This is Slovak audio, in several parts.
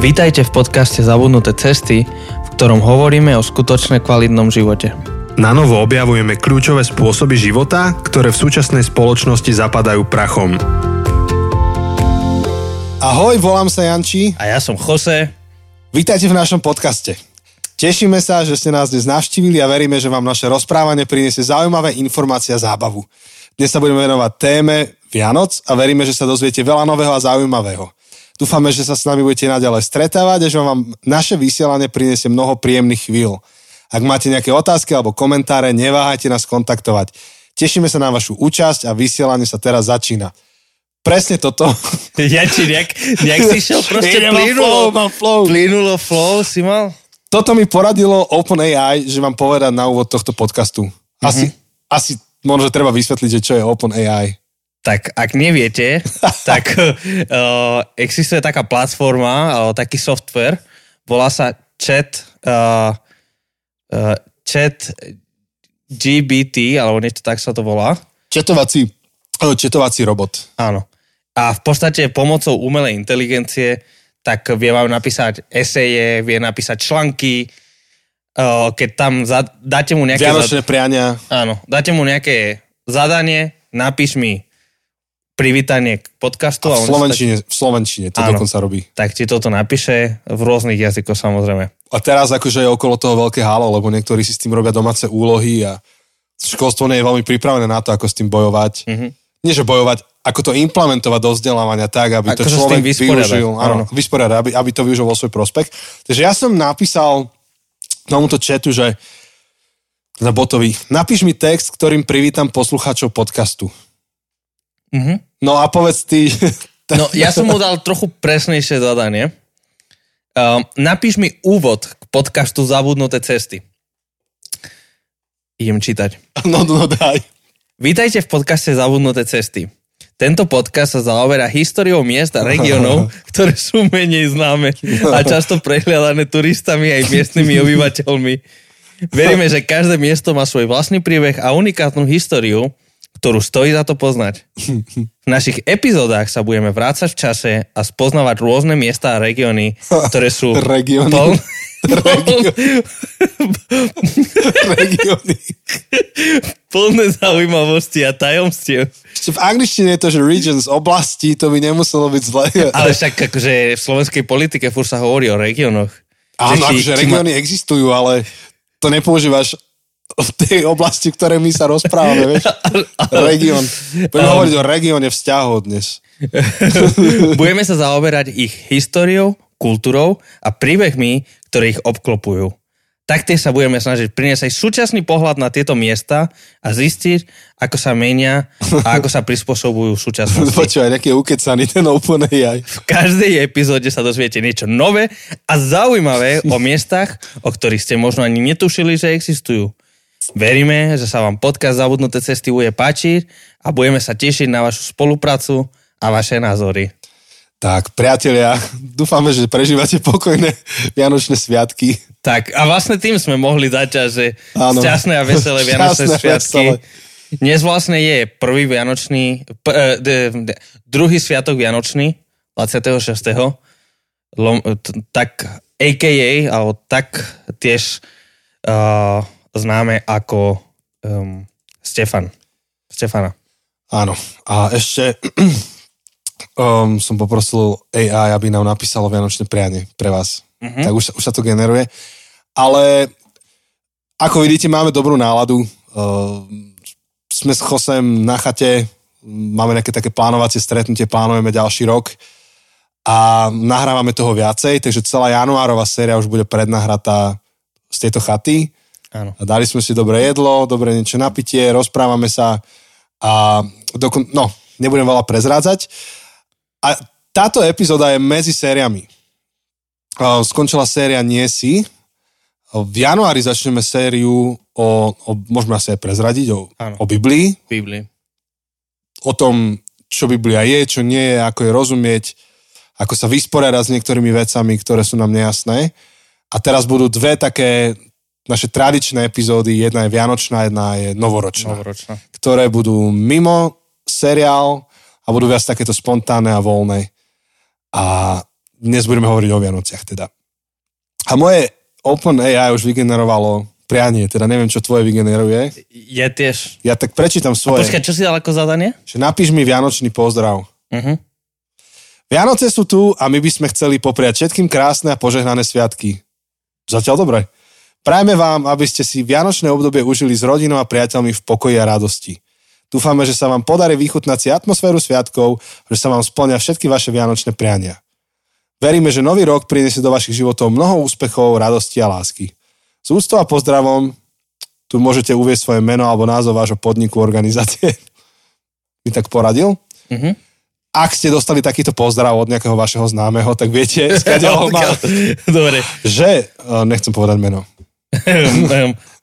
Vítajte v podcaste Zabudnuté cesty, v ktorom hovoríme o skutočne kvalitnom živote. Na novo objavujeme kľúčové spôsoby života, ktoré v súčasnej spoločnosti zapadajú prachom. Ahoj, volám sa Janči. A ja som Jose. Vítajte v našom podcaste. Tešíme sa, že ste nás dnes navštívili a veríme, že vám naše rozprávanie priniesie zaujímavé informácie a zábavu. Dnes sa budeme venovať téme Vianoc a veríme, že sa dozviete veľa nového a zaujímavého. Dúfame, že sa s nami budete naďalej stretávať a že vám naše vysielanie priniesie mnoho príjemných chvíľ. Ak máte nejaké otázky alebo komentáre, neváhajte nás kontaktovať. Tešíme sa na vašu účasť a vysielanie sa teraz začína. Presne toto. Ja či nejak, nejak si šiel proste mám plynulo. flow, flow. Plynulo flow si mal? Toto mi poradilo OpenAI, že mám povedať na úvod tohto podcastu. Asi, mm-hmm. asi možno treba vysvetliť, že čo je OpenAI. Tak ak neviete, tak uh, existuje taká platforma, alebo taký software, volá sa chat, uh, uh, chat GBT, alebo niečo tak sa to volá. Četovací, četovací robot. Áno. A v podstate pomocou umelej inteligencie tak vie vám napísať eseje, vie napísať články, uh, keď tam za, dáte mu nejaké... Vianočné priania. Áno, dáte mu nejaké zadanie, napíš mi privítanie k podcastu. A v sa Slovenčine, v Slovenčine to Áno. dokonca robí. Tak, tak ti toto napíše v rôznych jazykoch samozrejme. A teraz akože je okolo toho veľké halo, lebo niektorí si s tým robia domáce úlohy a školstvo nie je veľmi pripravené na to, ako s tým bojovať. Mhm. Nie, že bojovať, ako to implementovať do vzdelávania tak, aby to Akože s človek využil. áno. Áno, aby, aby to využil vo svoj prospech. Takže ja som napísal tomuto chatu, že na botovi, napíš mi text, ktorým privítam poslucháčov podcastu. Mhm. No a povedz ty, No, ja som mu dal trochu presnejšie zadanie. Um, napíš mi úvod k podcastu Zabudnuté cesty. Idem čítať. no, no daj. Vítajte v podcaste Zabudnuté cesty. Tento podcast sa zaoberá históriou miest a regiónov, ktoré sú menej známe a často prehliadané turistami aj miestnymi obyvateľmi. Veríme, že každé miesto má svoj vlastný príbeh a unikátnu históriu, ktorú stojí za to poznať. V našich epizódach sa budeme vrácať v čase a spoznávať rôzne miesta a regióny, ktoré sú Regióny. Regio- Regióny. plné zaujímavosti a tajomstiev. Ešte v angličtine je to, že regions, oblasti, to by nemuselo byť zle. Ale však akože v slovenskej politike fur sa hovorí o regiónoch. Áno, či- akože či ma- regióny existujú, ale to nepoužívaš v tej oblasti, v ktorej my sa rozprávame, vieš? Región. Budeme Um. hovoriť o regióne vzťahov dnes. Budeme sa zaoberať ich históriou, kultúrou a príbehmi, ktoré ich obklopujú. Taktiež sa budeme snažiť priniesť aj súčasný pohľad na tieto miesta a zistiť, ako sa menia a ako sa prispôsobujú v súčasnosti. Počúvaj, nejaký ukecaný ten OpenAI. V každej epizóde sa dozviete niečo nové a zaujímavé o miestach, o ktorých ste možno ani netušili, že existujú. Veríme, že sa vám podcast Zabudnuté cesty bude páčiť a budeme sa tešiť na vašu spoluprácu a vaše názory. Tak, priatelia, dúfame, že prežívate pokojné Vianočné sviatky. Tak a vlastne tým sme mohli začať, že Áno. šťastné a veselé Vianočné Šťastné sviatky. veselé. Dnes vlastne je prvý Vianočný, p, e, de, de, druhý sviatok Vianočný, 26. Lom, tak AKA, alebo tak tiež uh, známe ako um, Stefan. Stefana. Áno. A ešte um, som poprosil AI, aby nám napísalo Vianočné prianie pre vás. Mm-hmm. Tak už, už sa to generuje. Ale ako vidíte, máme dobrú náladu. Uh, sme s Chosem na chate, máme nejaké také plánovacie stretnutie, plánujeme ďalší rok a nahrávame toho viacej, takže celá januárová séria už bude prednahratá z tejto chaty. Áno. A dali sme si dobré jedlo, dobré niečo na pitie, rozprávame sa a dokon- no, nebudem veľa prezrádzať. A táto epizóda je medzi sériami. Skončila séria Nie si. V januári začneme sériu o, o môžeme asi aj prezradiť, o, Áno. o Biblii, Biblii. o tom, čo Biblia je, čo nie je, ako je rozumieť, ako sa vysporiadať s niektorými vecami, ktoré sú nám nejasné. A teraz budú dve také naše tradičné epizódy, jedna je vianočná, jedna je novoročná, Novoročná. ktoré budú mimo seriál a budú viac takéto spontánne a voľné. A dnes budeme hovoriť o Vianociach teda. A moje OpenAI už vygenerovalo prianie, teda neviem, čo tvoje vygeneruje. Je tiež. Ja tak prečítam A svoje. počkaj, čo si dal ako zadanie? Že napíš mi Vianočný pozdrav. Uh-huh. Vianoce sú tu a my by sme chceli popriať všetkým krásne a požehnané sviatky. Zatiaľ dobre. Prajme vám, aby ste si Vianočné obdobie užili s rodinou a priateľmi v pokoji a radosti. Dúfame, že sa vám podarí vychutnať si atmosféru sviatkov, že sa vám splnia všetky vaše vianočné priania. Veríme, že nový rok priniesie do vašich životov mnoho úspechov, radosti a lásky. S úctou a pozdravom, tu môžete uvieť svoje meno alebo názov vášho podniku, organizácie. Mi tak poradil. Mhm. Ak ste dostali takýto pozdrav od nejakého vašeho známeho, tak viete, skáďal ho má, Dobre. že, eh, nechcem povedať meno,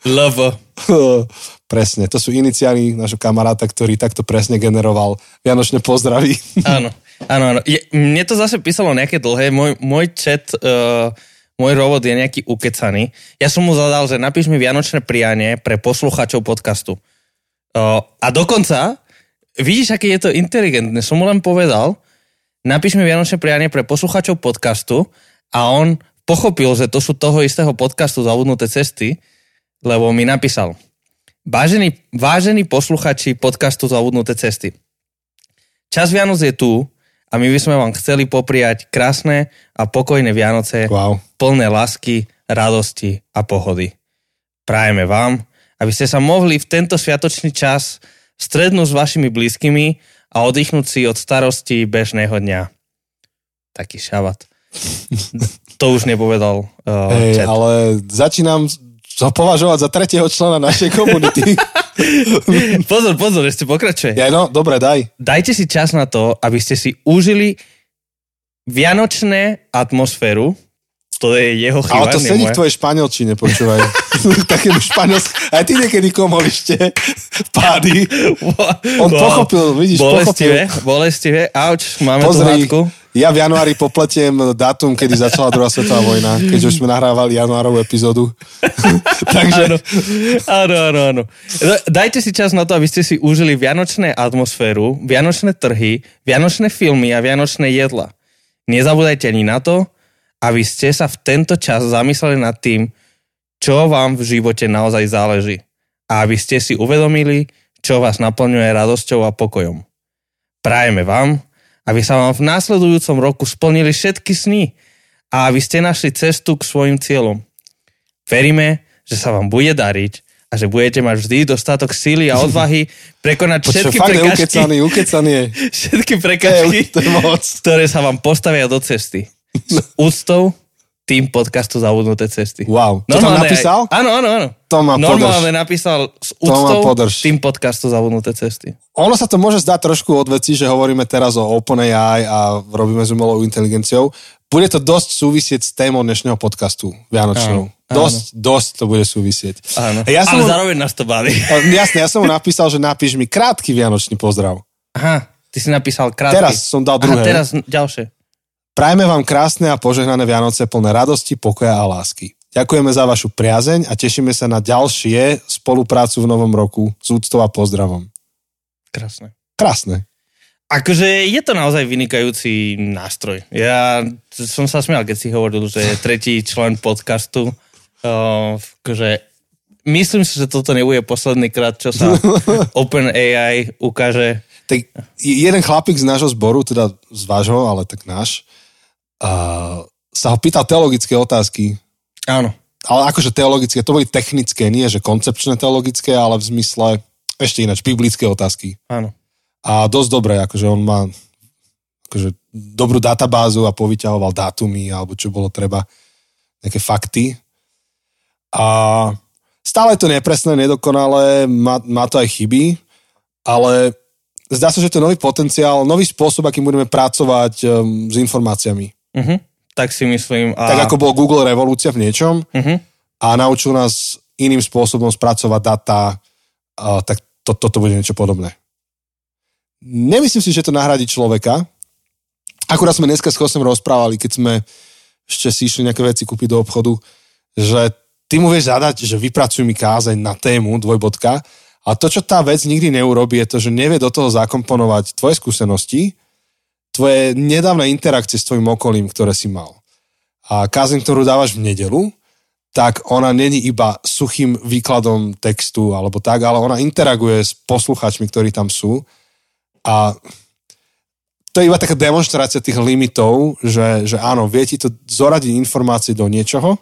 Lovo. presne, to sú iniciály našho kamaráta, ktorý takto presne generoval Vianočné pozdravy. Áno, áno, áno. Je, mne to zase písalo nejaké dlhé. Môj, môj chat, uh, môj robot je nejaký ukecaný. Ja som mu zadal, že napíš mi Vianočné prianie pre poslucháčov podcastu. Uh, a dokonca, vidíš, aké je to inteligentné. Som mu len povedal, napíš mi Vianočné prianie pre poslucháčov podcastu a on pochopil, že to sú toho istého podcastu Zavudnuté cesty, lebo mi napísal, vážení, vážení posluchači podcastu Zavudnuté cesty, Čas Vianoc je tu a my by sme vám chceli popriať krásne a pokojné Vianoce, Wow. plné lásky, radosti a pohody. Prajeme vám, aby ste sa mohli v tento sviatočný čas strednúť s vašimi blízkymi a oddychnúť si od starosti bežného dňa. Taký šabat. To už nepovedal uh, Hej, ale začínam ho považovať za tretieho člena našej komunity. Pozor, pozor, ešte pokračuje. ja, no, dobre, daj. dajte si čas na to, aby ste si užili vianočné atmosféru. To je jeho chyba, Ale to sedí v moja. tvojej španielčine, počúvaj. Takému španielsku. Aj ty niekedy komolište pády. On pochopil, vidíš, bolestivé, bolestivé. Auč, máme Pozri, tu hádku. ja v januári popletiem dátum, kedy začala druhá svetová vojna, keď už sme nahrávali januárovú epizódu. Takže Áno, áno, áno, áno. Da- Dajte si čas na to, aby ste si užili vianočné atmosféru, vianočné trhy, vianočné filmy a vianočné jedla. Nezabúdajte ani na to, aby ste sa v tento čas zamysleli nad tým, čo vám v živote naozaj záleží. A aby ste si uvedomili, čo vás naplňuje radosťou a pokojom. Prajeme vám, aby sa vám v následujúcom roku splnili všetky sny a aby ste našli cestu k svojim cieľom. Veríme, že sa vám bude dariť a že budete mať vždy dostatok síly a odvahy prekonať Počkaj, všetky prekažky, ukecaný, ukecaný všetky prekažky, ktoré sa vám postavia do cesty. S úctou tým podcastu Zabudnuté cesty. Wow. To tam napísal? Áno, áno, áno. To ma Normálne napísal s úctou tým podcastu Zabudnuté cesty. Ono sa to môže zdať trošku od veci, že hovoríme teraz o OpenAI a robíme s umelou inteligenciou. Bude to dosť súvisieť s témou dnešného podcastu Vianočnou. Áno, áno. Dosť, dosť to bude súvisieť. Áno. Ja som, Ale zároveň nás to baví. Jasne, ja som mu napísal, že napíš mi krátky Vianočný pozdrav. Aha, ty si napísal krátky. Teraz som dal druhé. Aha, teraz ďalšie. Prajme vám krásne a požehnané Vianoce plné radosti, pokoja a lásky. Ďakujeme za vašu priazeň a tešíme sa na ďalšie spoluprácu v novom roku s úctou a pozdravom. Krásne. Krásne. Akože je to naozaj vynikajúci nástroj. Ja som sa smial, keď si hovoril, že je tretí člen podcastu. Uh, akože myslím si, že toto nebude posledný krát, čo sa OpenAI ukáže. Tak jeden chlapík z nášho zboru, teda z vášho, ale tak náš, uh, sa ho pýtal teologické otázky. Áno. Ale akože teologické, to boli technické, nie že koncepčné teologické, ale v zmysle ešte ináč, biblické otázky. Áno. A dosť dobré, akože on má akože dobrú databázu a povyťahoval dátumy alebo čo bolo treba, nejaké fakty. A stále je to nepresné, nedokonalé, má, má to aj chyby, ale zdá sa, že to je nový potenciál, nový spôsob, akým budeme pracovať um, s informáciami. Uh-huh. Tak si myslím. A... Tak ako bol Google revolúcia v niečom Uh-huh. a naučil nás iným spôsobom spracovať data, a tak to, toto bude niečo podobné. Nemyslím si, že to nahradí človeka. Akurát sme dneska s Chosem rozprávali, keď sme ešte si išli nejaké veci kúpiť do obchodu, že ty mu vieš zadať, že vypracuj mi kázeň na tému dvojbodka a to, čo tá vec nikdy neurobí, je to, že nevie do toho zakomponovať tvoje skúsenosti, tvoje nedávne interakcie s tvojim okolím, ktoré si mal. A kázeň, ktorú dávaš v nedelu, tak ona není iba suchým výkladom textu alebo tak, ale ona interaguje s posluchačmi, ktorí tam sú. A to je iba taká demonstrácia tých limitov, že, že áno, vie ti to zoradiť informácie do niečoho,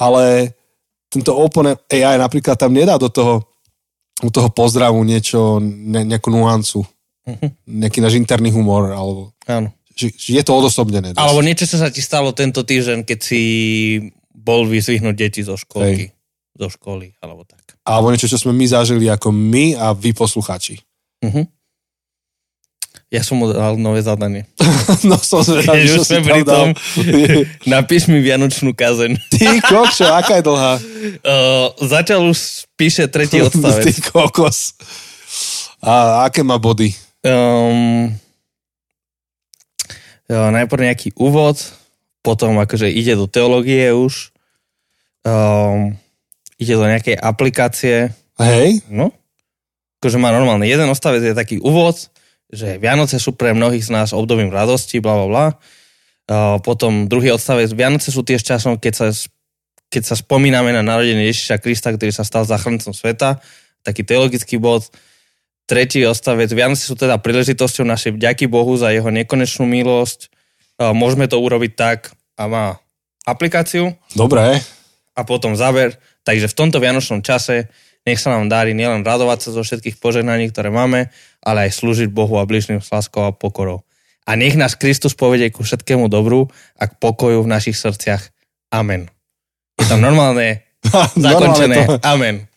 ale tento Open AI napríklad tam nedá do toho, do toho pozdravu niečo, ne, nejakú nuancu, uh-huh. nejaký náš interný humor, alebo Áno. že, že je to odosobnené. dosť. Alebo niečo, čo sa ti stalo tento týždeň, keď si bol vyzvihnúť deti zo školky. Zo školy, alebo tak. Alebo niečo, čo sme my zažili ako my a vy posluchači. Uh-huh. Ja som mu dal nové zadanie. no som zvedavý, čo si pri tom, napíš mi vianočnú kazeň. Ty kokšo, aká je dlhá? Uh, zatiaľ už píše tretí Ty odstavec. kokos. A aké má body? Um, najprv nejaký úvod, potom akože ide do teológie už, um, ide do nejakej aplikácie, Hej? no, akože má normálne jeden odstavec je taký úvod, že Vianoce sú pre mnohých z nás obdobím radosti, bla bla bla. Uh, potom druhý odstavec, Vianoce sú tiež časom, keď sa, keď sa spomíname na narodenie Ježiša Krista, ktorý sa stal záchrancom sveta, taký teologický bod. Tretí odstavec, Vianoce sú teda príležitosťou našej vďaky Bohu za jeho nekonečnú milosť. Môžeme to urobiť tak a má aplikáciu Dobre. a potom záver. Takže v tomto vianočnom čase nech sa nám darí nielen radovať sa zo všetkých požehnaní, ktoré máme, ale aj slúžiť Bohu a bližným s láskou a pokorou. A nech nás Kristus povedie ku všetkému dobru a k pokoju v našich srdciach. Amen. Je tam normálne zakončené. Amen.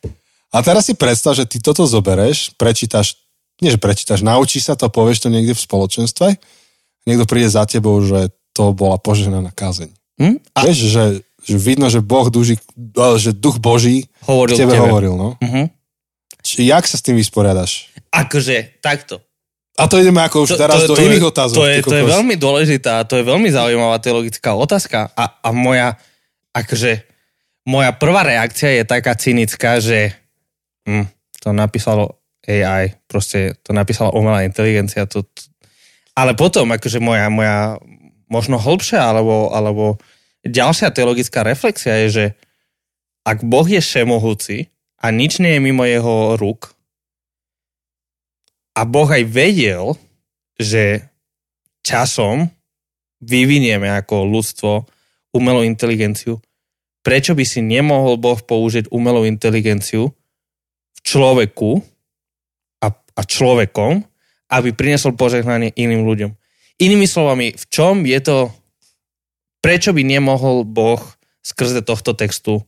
A teraz si predstav, že ty toto zobereš, prečítaš, nie že prečítaš, naučíš sa to, povieš to niekde v spoločenstve, niekto príde za tebou, že to bola poženaná kázeň. Hm? A Vieš, že, že vidno, že Boh duži, že duch Boží hovoril tebe, tebe. hovoril, no. Uh-huh. Či, jak sa s tým vysporiadaš? Akože, takto. A to ideme ako už teraz do iných je, otázok. To je, to je veľmi dôležitá, to je veľmi zaujímavá teologická otázka a, a moja, akože, moja prvá reakcia je taká cynická, že hm, to napísalo AI, proste to napísala umelá inteligencia, to, to, ale potom, akože moja, moja možno hĺbšia alebo, alebo ďalšia teologická reflexia je, že ak Boh je všemohúci a nič nie je mimo jeho rúk, a Boh aj vedel, že časom vyvinieme ako ľudstvo umelú inteligenciu, prečo by si nemohol Boh použiť umelú inteligenciu človeku a, a človekom, aby priniesol požehnanie iným ľuďom. Inými slovami, v čom je to, prečo by nemohol Boh skrze tohto textu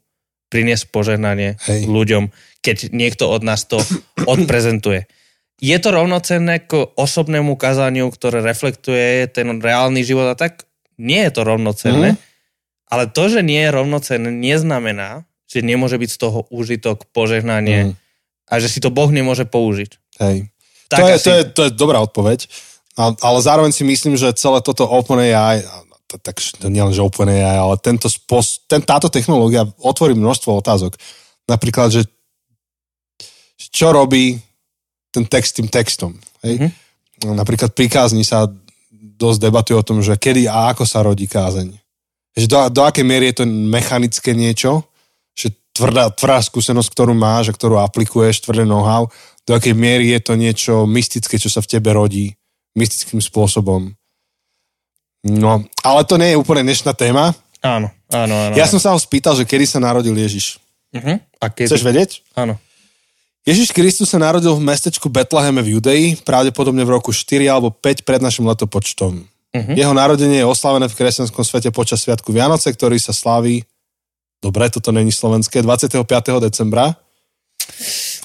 priniesť požehnanie Hej. ľuďom, keď niekto od nás to odprezentuje. Je to rovnocenné k osobnému kazaniu, ktoré reflektuje ten reálny život a tak? Nie je to rovnocenné, Mhm. ale to, že nie je rovnocenné, neznamená, že nemôže byť z toho užitok, požehnanie Mm. A že si to Boh nemôže použiť. Hej. Tak to, je, asi- to, je, to je dobrá odpoveď, A- ale zároveň si myslím, že celé toto OpenAI, tak to nie len, že OpenAI, ale tento spos, ten, táto technológia otvorí množstvo otázok. Napríklad, že čo robí ten text tým textom. Hej? Mhm. Mm-hmm. Napríklad pri kázni sa dosť debatuje o tom, že kedy a ako sa rodí kázeň. Že do, do akej miery je to mechanické niečo, že tvrdá, tvrdá skúsenosť, ktorú máš a ktorú aplikuješ, tvrdé know-how, do akej miery je to niečo mystické, čo sa v tebe rodí mystickým spôsobom. No, ale to nie je úplne dnešná téma. Áno, áno, áno. Ja som sa ho spýtal, že kedy sa narodil Ježiš. Uh-huh. A keď... Chceš vedieť? Áno. Ježiš Kristus sa narodil v mestečku Betleheme v Judei, pravdepodobne v roku 4 alebo 5 pred našim letopočtom. Mhm. Jeho narodenie je oslavené v kresťanskom svete počas Sviatku Vianoce, ktorý sa slaví, dobre, toto není slovenské, 25. decembra.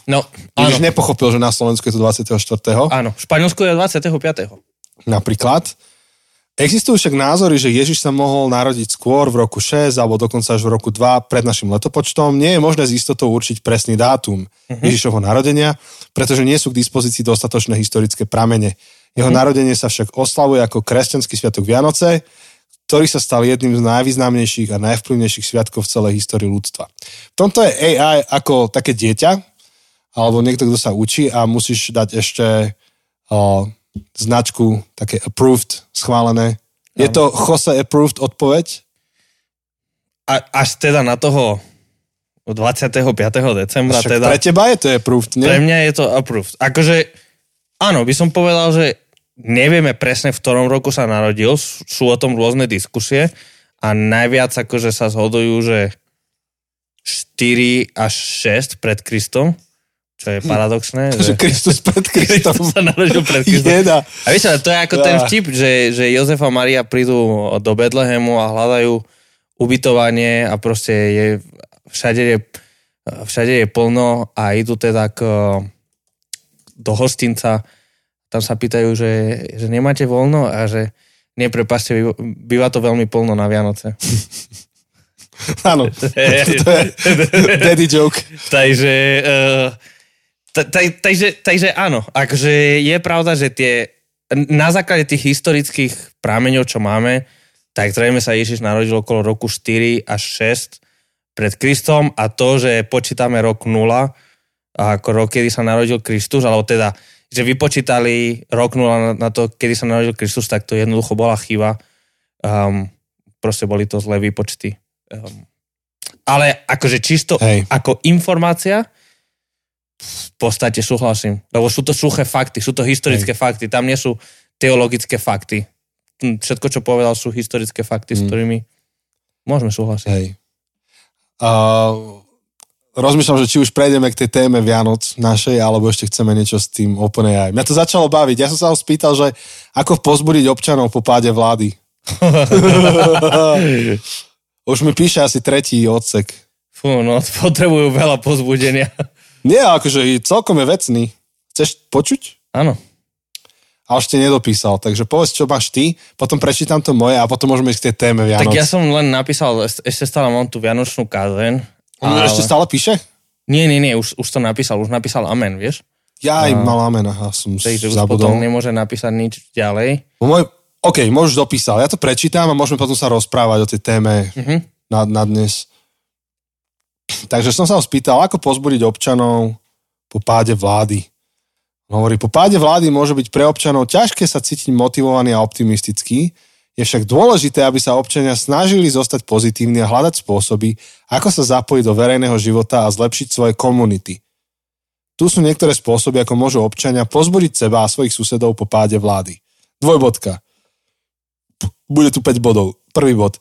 No, áno. Ježiš nepochopil, že na Slovensku je to 24. Áno, v Španielsku je 25. napríklad. Existujú však názory, že Ježiš sa mohol narodiť skôr v roku 6 alebo dokonca až v roku 2 pred našim letopočtom. Nie je možné z istotou určiť presný dátum uh-huh. Ježišovho narodenia, pretože nie sú k dispozícii dostatočné historické pramene. Jeho uh-huh. narodenie sa však oslavuje ako kresťanský sviatok Vianoce, ktorý sa stal jedným z najvýznamnejších a najvplyvnejších sviatkov v celej histórii ľudstva. V tomto je AI ako také dieťa, alebo niekto, kto sa učí a musíš dať ešte o, značku, také approved, schválené. Je to Jose approved odpoveď? A, až teda na toho 25. decembra. Však teda, pre teba je to approved, nie? pre mňa je to approved. Akože, áno, by som povedal, že nevieme presne, v ktorom roku sa narodil, sú o tom rôzne diskusie a najviac akože sa zhodujú, že 4 až 6 pred Kristom, čo je paradoxné. Že Kristus pred Kristom. Kristus sa narodil pred Kristom. Jeda. A víš, ale to je ako ten vtip, že, že Jozef a Maria prídu do Betlehemu a hľadajú ubytovanie a proste je, všade, je, všade je plno a idú teda k, do hostinca. Tam sa pýtajú, že, že nemáte voľno a že nie, prepáčte, býva- to veľmi plno na Vianoce. Áno, to je daddy joke. takže, ta- ta- takže, takže áno, akože je pravda, že tie, na základe tých historických prámeňov, čo máme, tak zrejme sa Ježiš narodil okolo roku 4 až 6 pred Kristom a to, že počítame rok 0 ako rok, kedy sa narodil Kristus, alebo teda, že vypočítali rok 0 na, na to, kedy sa narodil Kristus, tak to jednoducho bola chyba. Um, proste boli to zlé výpočty. Um, ale akože čisto Hej. ako informácia v podstate súhlasím. Lebo sú to suché fakty, sú to historické Hej. fakty, tam nie sú teologické fakty. Hm, Všetko, čo povedal, sú historické fakty, s Mm. ktorými môžeme súhlasiť. Hej. Uh, rozmýšľam, že či už prejdeme k tej téme Vianoc našej, alebo ešte chceme niečo s tým OpenAI. Mňa to začalo baviť. Ja som sa ho spýtal, že ako pozbudiť občanov po páde vlády. Už mi píše asi tretí odsek. Fú, no, potrebujú veľa pozbudenia. Nie, akože celkom je vecný. Chceš počuť? Áno. A ešte nedopísal, takže povedz, čo máš ty, potom prečítam to moje a potom môžeme ísť k tej téme Vianoc. Tak ja som len napísal, ešte stále mám tú vianočnú kázeň. On ale- ešte stále píše? Nie, nie, nie, už, už to napísal, už napísal amen, vieš? Ja aj A- mal amen, aha, som Takže už potom zabudol. nemôže napísať nič ďalej. Môj, OK, môžeš dopísal. Ja to prečítam a môžeme potom sa rozprávať o tej téme Mhm. na, na dnes. Takže som sa ho spýtal, ako pozbudiť občanov po páde vlády. Hovorí, po páde vlády môže byť pre občanov ťažké sa cítiť motivovaný a optimistický, je však dôležité, aby sa občania snažili zostať pozitívni a hľadať spôsoby, ako sa zapojiť do verejného života a zlepšiť svoje komunity. Tu sú niektoré spôsoby, ako môžu občania pozbudiť seba a svojich susedov po páde vlády. Dvojbodka. Bude tu 5 bodov. Prvý bod.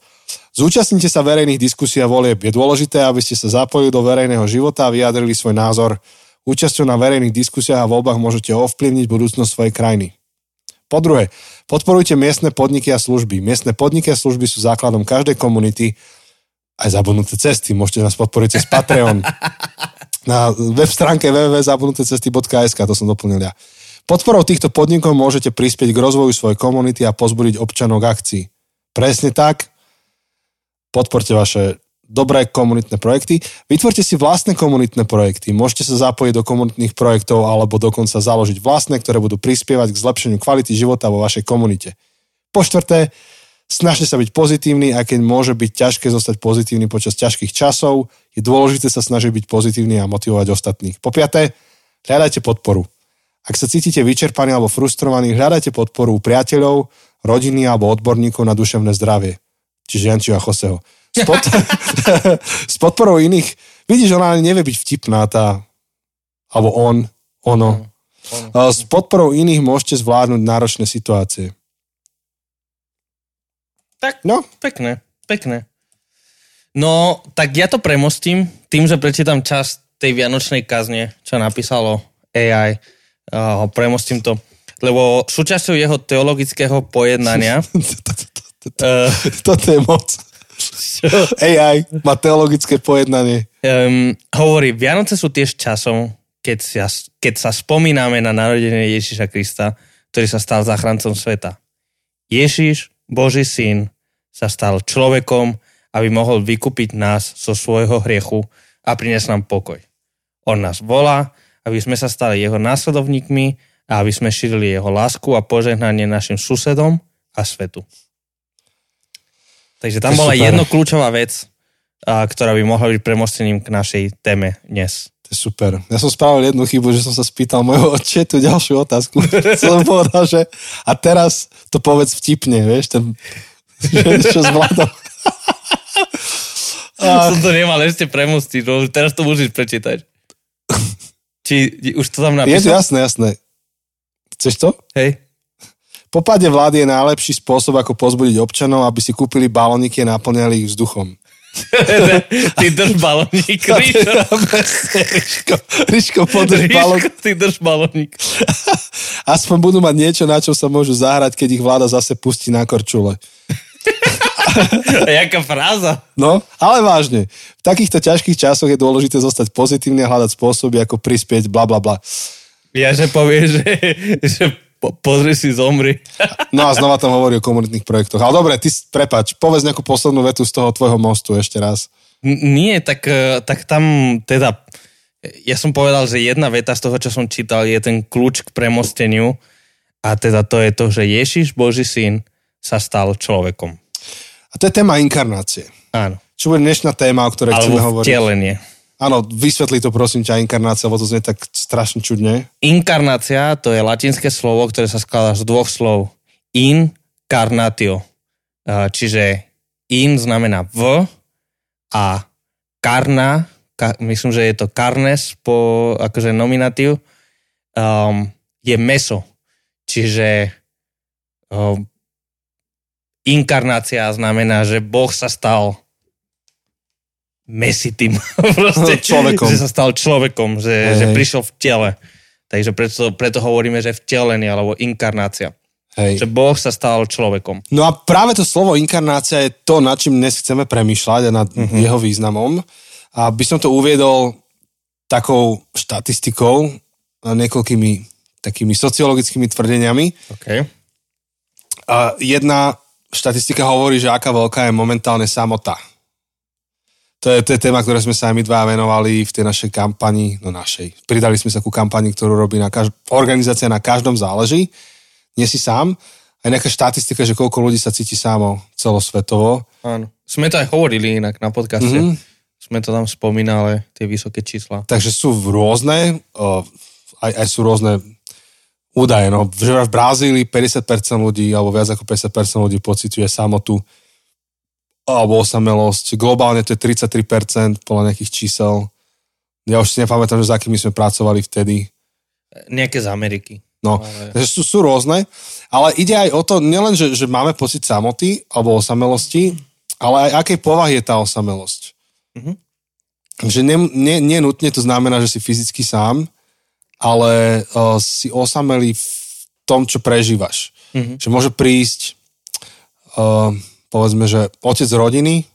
Zúčastnite sa verejných diskusí a volieb. Je dôležité, aby ste sa zapojili do verejného života a vyjadrili svoj názor. Účasťou na verejných diskusiách a voľbách môžete ovplyvniť budúcnosť svojej krajiny. Po druhé, podporujte miestne podniky a služby. Miestne podniky a služby sú základom každej komunity. Aj zabudnuté cesty. Môžete nás podporiť cez Patreon. Na web stránke www.zabudnutecesty.sk, to som doplnil ja. Podporou týchto podnikov môžete prispieť k rozvoju svojej komunity a pozbudiť občanov k akcii. Presne tak. Podporte vaše dobré komunitné projekty. Vytvorte si vlastné komunitné projekty. Môžete sa zapojiť do komunitných projektov alebo dokonca založiť vlastné, ktoré budú prispievať k zlepšeniu kvality života vo vašej komunite. Po štvrté, snažte sa byť pozitívny, aj keď môže byť ťažké zostať pozitívny počas ťažkých časov, je dôležité sa snažiť byť pozitívny a motivovať ostatných. Po piaté, hľadajte podporu. Ak sa cítite vyčerpaní alebo frustrovaní, hľadajte podporu u priateľov, rodiny alebo odborníkov na duševné zdravie. Čiže Jančiho a Joseho. S, pod... s podporou iných, vidíš, ona ani nevie byť vtipná, tá, alebo on, ono. S podporou iných môžete zvládnuť náročné situácie. Tak, No, pekné, pekné. No, tak ja to premostím tým, že prečítam čas tej vianočnej kazne, čo napísalo AI. Uh, premostím to, lebo súčasťou jeho teologického pojednania uh, toto je moc. AI má teologické pojednanie. um, hovorí, Vianoce sú tiež časom, keď sa, keď sa spomíname na narodenie Ježiša Krista, ktorý sa stal záchrancom sveta. Ježiš, Boží syn, sa stal človekom, aby mohol vykúpiť nás zo svojho hriechu a priniesť nám pokoj. On nás volá, aby sme sa stali jeho následovníkmi a aby sme šírili jeho lásku a požehnanie našim susedom a svetu. Takže tam To bola super. jedno kľúčová vec, a, ktorá by mohla byť premostením k našej téme dnes. To je super. Ja som spravil jednu chybu, že som sa spýtal mojho tú ďalšiu otázku. som povedal, že a teraz to povedz vtipne, vieš, ten, čo zvládol. A... Som to nemal ešte premostiť, no teraz to môžeš prečítať. Či už to tam napísal? Je to jasné, jasné. Chceš to? Hej. Po páde vlády je najlepší spôsob, ako pozbudiť občanov, aby si kúpili balóniky a naplňali ich vzduchom. ty drž balónik, Ríško. Ríško, Ríško podrž balónik. Ty drž balónik. Aspoň budú mať niečo, na čo sa môžu zahrať, keď ich vláda zase pustí na korčule. Jaká fráza. No, ale vážne. V takýchto ťažkých časoch je dôležité zostať pozitívne a hľadať spôsoby, ako prispieť, bla bla bla. Ja, že povie, že, že po, pozri si, zomri. No a znova tam hovorí o komunitných projektoch. Ale dobre, ty prepač, povedz nejakú poslednú vetu z toho tvojho mostu ešte raz. N- nie, tak, e, tak tam teda, ja som povedal, že jedna veta z toho, čo som čítal, je ten kľúč k premosteniu a teda to je to, že Ježiš, Boží syn, sa stal človekom. A to je téma inkarnácie. Áno. Čo bude dnešná téma, o ktorej Alebo chceme hovoriť? vtelenie. Áno, vysvetli to prosím ťa inkarnácia, lebo to znie tak strašne čudne. Inkarnácia to je latinské slovo, ktoré sa skladá z dvoch slov. Incarnatio. Čiže in znamená v a karna, ka, myslím, že je to carnes po akože nominatív, um, je meso. Čiže um, inkarnácia znamená, že Boh sa stal mesitým. Proste, človekom. Že sa stal človekom, že, že prišiel v tele. Takže preto, preto hovoríme, že vtelený alebo inkarnácia. Hej. Že Boh sa stal človekom. No a práve to slovo inkarnácia je to, nad čím dnes chceme premýšľať a nad Mhm. uh-huh. jeho významom. A by som to uviedol takou štatistikou, a niekoľkými takými sociologickými tvrdeniami. Okay. A jedna štatistika hovorí, že aká veľká je momentálne samota. To je, to je téma, ktoré sme sa aj my dva venovali v tej našej kampani, no našej. Pridali sme sa ku kampani, ktorú robí na kaž- organizácia na každom záleží. Nie si sám. Aj nejaká štatistika, že koľko ľudí sa cíti sámo celosvetovo. Áno. Sme to aj hovorili inak na podcaste. Mhm. Mm-hmm. Sme to tam spomínali, tie vysoké čísla. Takže sú rôzne, aj, aj sú rôzne údaje. No, v Brazílii 50% ľudí, alebo viac ako 50% ľudí pociťuje samotu alebo osamelosť. Globálne to je 33% podľa nejakých čísel. Ja už si nepamätám, že za akými sme pracovali vtedy. Nejaké z Ameriky. No, Ale- takže sú, sú rôzne, ale ide aj o to, nielen, že, že máme pocit samoty alebo osamelosti, ale aj akej povahy je tá osamelosť. Mhm. Že ne, ne, nutne to znamená, že si fyzicky sám, ale uh, si osamelý v tom, čo prežívaš. Mhm. Že môže prísť, uh, povedzme, že otec rodiny,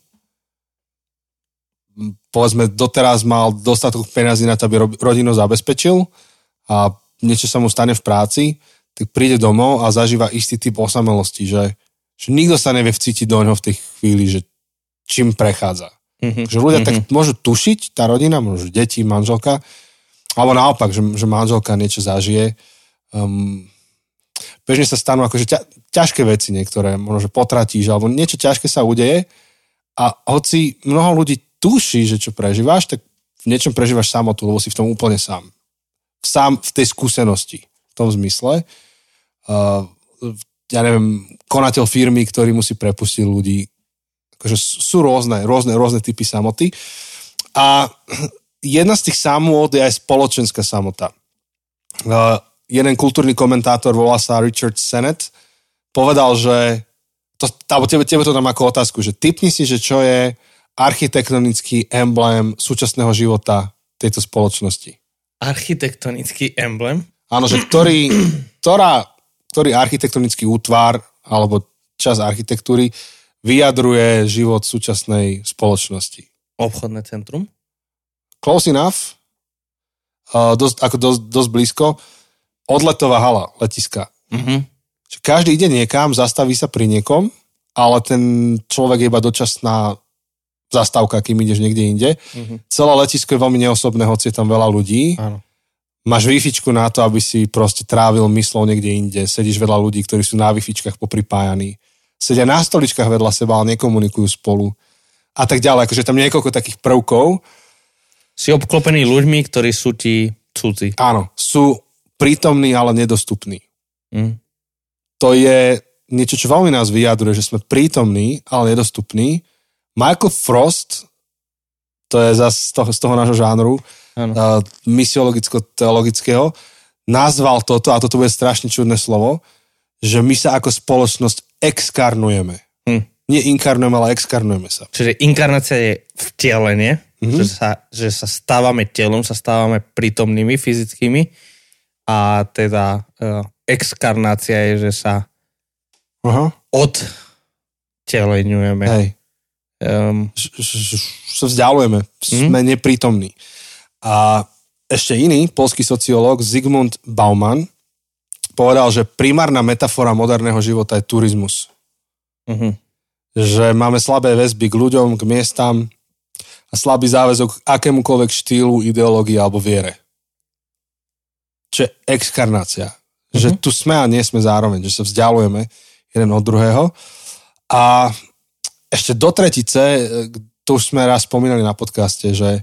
povedzme, doteraz mal dostatok peniazy na to, aby ro- rodinu zabezpečil a niečo sa mu stane v práci, tak príde domov a zažíva istý typ osamelosti, že, že nikto sa nevie vcítiť do neho v tej chvíli, že čím prechádza. Mhm. Že ľudia tak môžu tušiť, tá rodina, môžu deti, manželka, alebo naopak, že, že manželka niečo zažije. Um, bežne sa stanú akože ťa, ťažké veci niektoré, možno, že potratíš, alebo niečo ťažké sa udeje a hoci mnoho ľudí tuší, že čo prežívaš, tak v niečom prežívaš samotu, lebo si v tom úplne sám. Sám v tej skúsenosti, v tom zmysle. Uh, ja neviem, konateľ firmy, ktorý musí prepustiť ľudí, akože sú rôzne, rôzne, rôzne typy samoty. A jedna z tých samôt je aj spoločenská samota. Uh, jeden kultúrny komentátor, volá sa Richard Sennett, povedal, že to, alebo tebe, tebe to dám ako otázku, že typni si, že čo je architektonický emblém súčasného života tejto spoločnosti. Architektonický emblém. Áno, že ktorý, ktorá, ktorý architektonický útvar alebo čas architektúry vyjadruje život súčasnej spoločnosti. Obchodné centrum. Close enough, uh, dosť, ako dosť, dosť blízko, odletová hala, letiska. Mhm. Že každý ide niekam, zastaví sa pri niekom, ale ten človek je iba dočasná zastávka, kým ideš niekde inde. Mhm. Celé letisko je veľmi neosobné, hoci je tam veľa ľudí. Áno. Máš wi na to, aby si proste trávil myslou niekde inde. Sedíš vedľa ľudí, ktorí sú na wi popripájaní. Sedia na stoličkách vedľa seba, ale nekomunikujú spolu. A tak ďalej. Akože tam niekoľko takých prvkov. Si obklopený ľuďmi, ktorí sú ti cudzí. Áno, sú prítomní, ale nedostupní. Mm. To je niečo, čo veľmi nás vyjadruje, že sme prítomní, ale nedostupní. Michael Frost, to je zase z toho, z toho nášho žánru, uh, misiologicko-teologického, nazval toto, a toto bude strašne čudné slovo, že my sa ako spoločnosť exkarnujeme. Hm. Nie inkarnujeme, ale exkarnujeme sa. Čiže inkarnácia je vtelenie, Mhm. mm-hmm. že, sa, že sa stávame telom, sa stávame prítomnými, fyzickými a teda uh, exkarnácia je, že sa Aha. odteleňujeme. Hej. Um, sa vzdialujeme, sme neprítomní. A ešte iný polský sociológ Zygmunt Bauman povedal, že primárna metafora moderného života je turizmus. uh-huh. Že máme slabé väzby k ľuďom, k miestam a slabý záväzok k akémukoľvek štýlu, ideológii alebo viere. Čo je exkarnácia. Že tu sme a nie sme zároveň, že sa vzdialujeme jeden od druhého. A ešte do tretice, e, to už sme raz spomínali na podcaste, že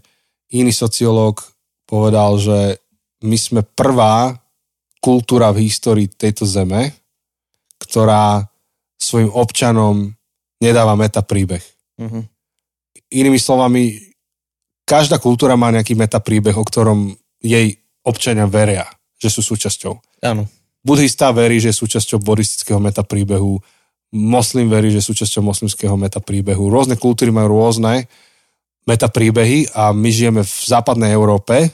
iný sociológ povedal, že my sme prvá kultúra v histórii tejto zeme, ktorá svojim občanom nedáva meta príbeh. Uh-huh. Inými slovami, každá kultúra má nejaký meta príbeh, o ktorom jej občania veria, že sú súčasťou. Áno. Budhista verí, že je súčasťou buddhistického meta príbehu, moslim verí, že je súčasťou moslimského meta príbehu. Rôzne kultúry majú rôzne meta príbehy a my žijeme v západnej Európe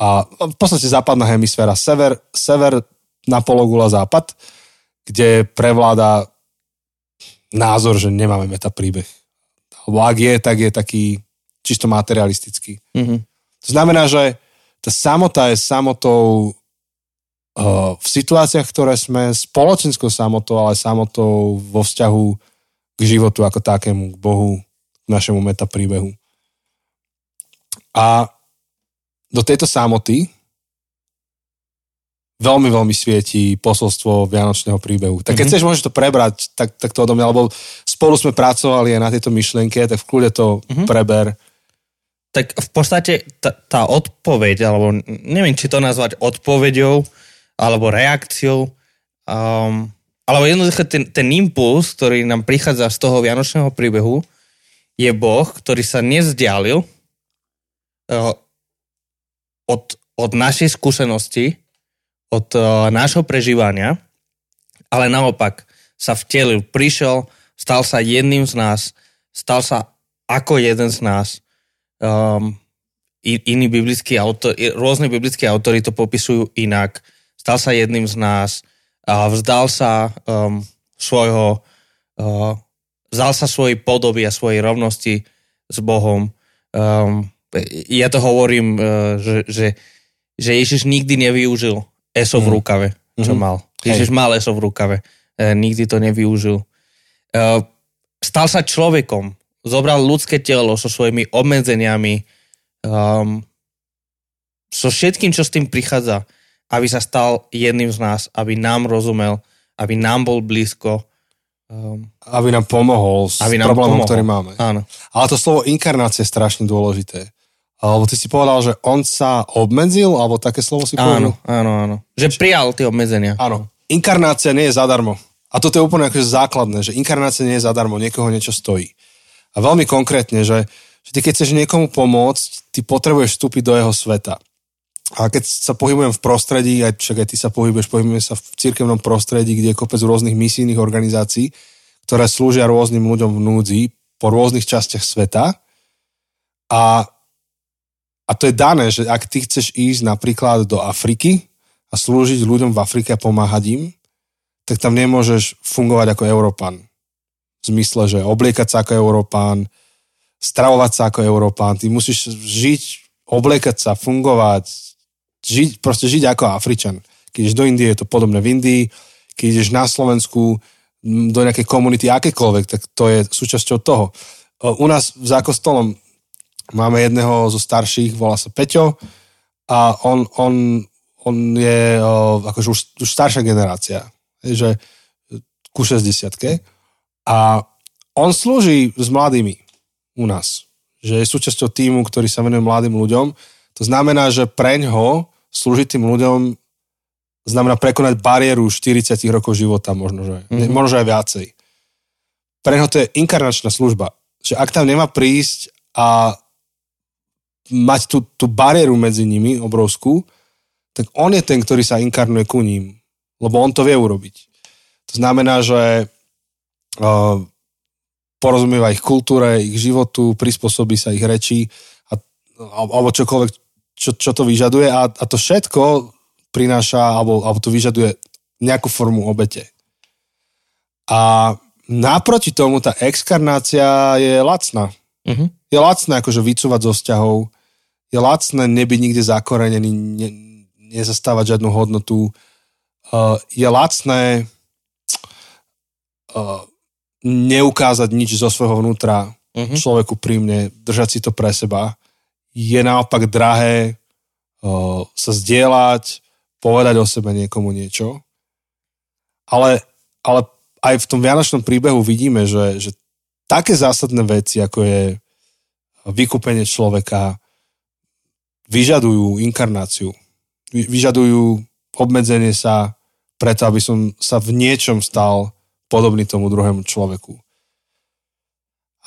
a v podstate západná hemisféra, sever, sever na pologula západ, kde prevláda názor, že nemáme meta príbeh. Alebo ak je, tak je taký čisto materialistický. Uh-huh. To znamená, že tá samota je samotou uh, v situáciách, ktoré sme spoločenskou samotou, ale samotou vo vzťahu k životu ako takému, k Bohu, k našemu metapríbehu. A do tejto samoty veľmi, veľmi svieti posolstvo Vianočného príbehu. Tak keď Mhm. chceš, môžeš to prebrať, tak, tak to odo mňa, lebo spolu sme pracovali aj na tejto myšlienke, tak v kľude to Mhm. preber. Tak v podstate tá, tá odpoveď, alebo neviem, či to nazvať odpoveďou, alebo reakciou, um, alebo jednoducho ten, ten impuls, ktorý nám prichádza z toho Vianočného príbehu, je Boh, ktorý sa nezdialil uh, od, od našej skúsenosti, od uh, nášho prežívania, ale naopak sa vtelil, prišiel, stal sa jedným z nás, stal sa ako jeden z nás. Um, iní biblickí autor, rôzne biblické autory to popisujú inak. Stal sa jedným z nás a vzdal sa um, svojho uh, vzdal sa svojej podoby a svojej rovnosti s Bohom. Um, ja to hovorím, uh, že, že, že Ježiš nikdy nevyužil eso v rukave, čo Mhm. mal. Hej. Ježiš mal eso v rukave. Uh, nikdy to nevyužil. Uh, stal sa človekom. Zobral ľudské telo so svojimi obmedzeniami, um, so všetkým, čo s tým prichádza, aby sa stal jedným z nás, aby nám rozumel, aby nám bol blízko. Um, aby nám pomohol s Aby nám problémom, pomohol. ktorý máme. áno. Ale to slovo inkarnácia je strašne dôležité. Alebo ty si povedal, že on sa obmedzil, alebo také slovo si Áno, povedal? áno, áno. Že prijal tie obmedzenia. Áno. Inkarnácia nie je zadarmo. A toto je úplne akože základné, že inkarnácia nie je zadarmo, niekoho niečo stojí. A veľmi konkrétne, že, že ty keď chceš niekomu pomôcť, ty potrebuješ vstúpiť do jeho sveta. A keď sa pohybujem v prostredí, aj, však aj ty sa pohybuješ, pohybujeme sa v cirkevnom prostredí, kde je kopec rôznych misijných organizácií, ktoré slúžia rôznym ľuďom v núdzi po rôznych častiach sveta. A, a to je dané, že ak ty chceš ísť napríklad do Afriky a slúžiť ľuďom v Afrike a pomáhať im, tak tam nemôžeš fungovať ako Európan. V zmysle, že obliekať sa ako Európán, stravovať sa ako Európán, ty musíš žiť, obliekať sa, fungovať, žiť, proste žiť ako Afričan. Keď ideš do Indie, je to podobné v Indii, keď ideš na Slovensku do nejakej komunity akékoľvek, tak to je súčasťou toho. U nás za kostolom máme jedného zo starších, volá sa Peťo a on, on, on je akože už, už staršia generácia, že ku 60 a on slúži s mladými u nás. že je súčasťou týmu, ktorý sa venuje mladým ľuďom. To znamená, že preňho slúžiť tým ľuďom znamená prekonať bariéru 40 rokov života, možno, že, mm-hmm. možno, že aj viacej. Pre neho to je inkarnačná služba. Že ak tam nemá prísť a mať tú, tú bariéru medzi nimi obrovskú, tak on je ten, ktorý sa inkarnuje ku ním. Lebo on to vie urobiť. To znamená, že porozumieva ich kultúre, ich životu, prispôsobí sa ich reči a, alebo čokoľvek, čo, čo to vyžaduje a, a to všetko prináša alebo, alebo to vyžaduje nejakú formu obete. A naproti tomu tá exkarnácia je lacná. Uh-huh. Je lacné akože vycúvať zo vzťahov, je lacné nebyť nikde zakorenený, ne, nezastávať žiadnu hodnotu, uh, je lacné uh, neukázať nič zo svojho vnútra uh-huh. človeku prímne, držať si to pre seba. Je naopak drahé uh, sa zdieľať, povedať o sebe niekomu niečo. Ale, ale aj v tom vianočnom príbehu vidíme, že, že také zásadné veci, ako je vykúpenie človeka, vyžadujú inkarnáciu. Vyžadujú obmedzenie sa preto, aby som sa v niečom stal podobný tomu druhému človeku.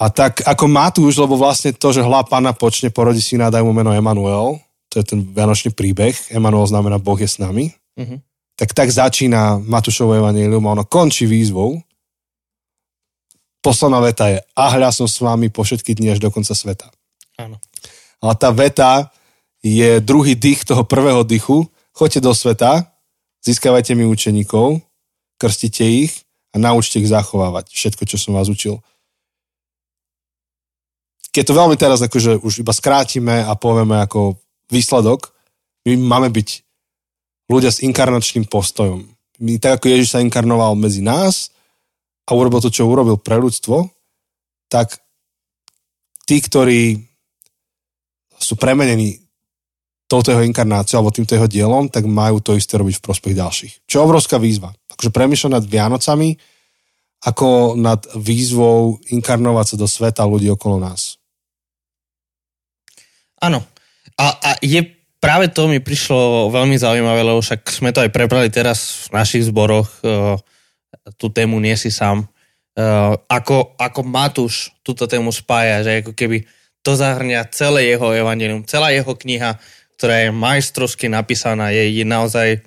A tak ako Matúš, lebo vlastne to, že hlá pána počne, porodí syna, daj mu meno Emanuel, to je ten vianočný príbeh, Emanuel znamená Boh je s nami, uh-huh. tak tak začína Matúšovo evanílium a ono končí výzvou. Posledná veta je, a hľa som s vami po všetky dni až do konca sveta. Áno. Ale tá veta je druhý dých toho prvého dychu. Choďte do sveta, získavajte mi učeníkov, krstite ich a naučte ich zachovávať všetko, čo som vás učil. Keď to veľmi teraz akože už iba skrátime a povieme ako výsledok, my máme byť ľudia s inkarnačným postojom. My, tak ako Ježiš sa inkarnoval medzi nás a urobil to, čo urobil pre ľudstvo, tak tí, ktorí sú premenení touto jeho inkarnáciou alebo týmto jeho dielom, tak majú to isté robiť v prospech ďalších. Čo je obrovská výzva. Takže premýšľať nad Vianocami ako nad výzvou inkarnovať sa do sveta ľudí okolo nás. Áno. A, a je práve to mi prišlo veľmi zaujímavé, lebo však sme to aj prebrali teraz v našich zboroch, uh, tú tému nie si sám. Uh, ako, ako Matúš túto tému spája, že ako keby to zahrňa celé jeho evanelium, celá jeho kniha, ktorá je majstrovsky napísaná, je, je naozaj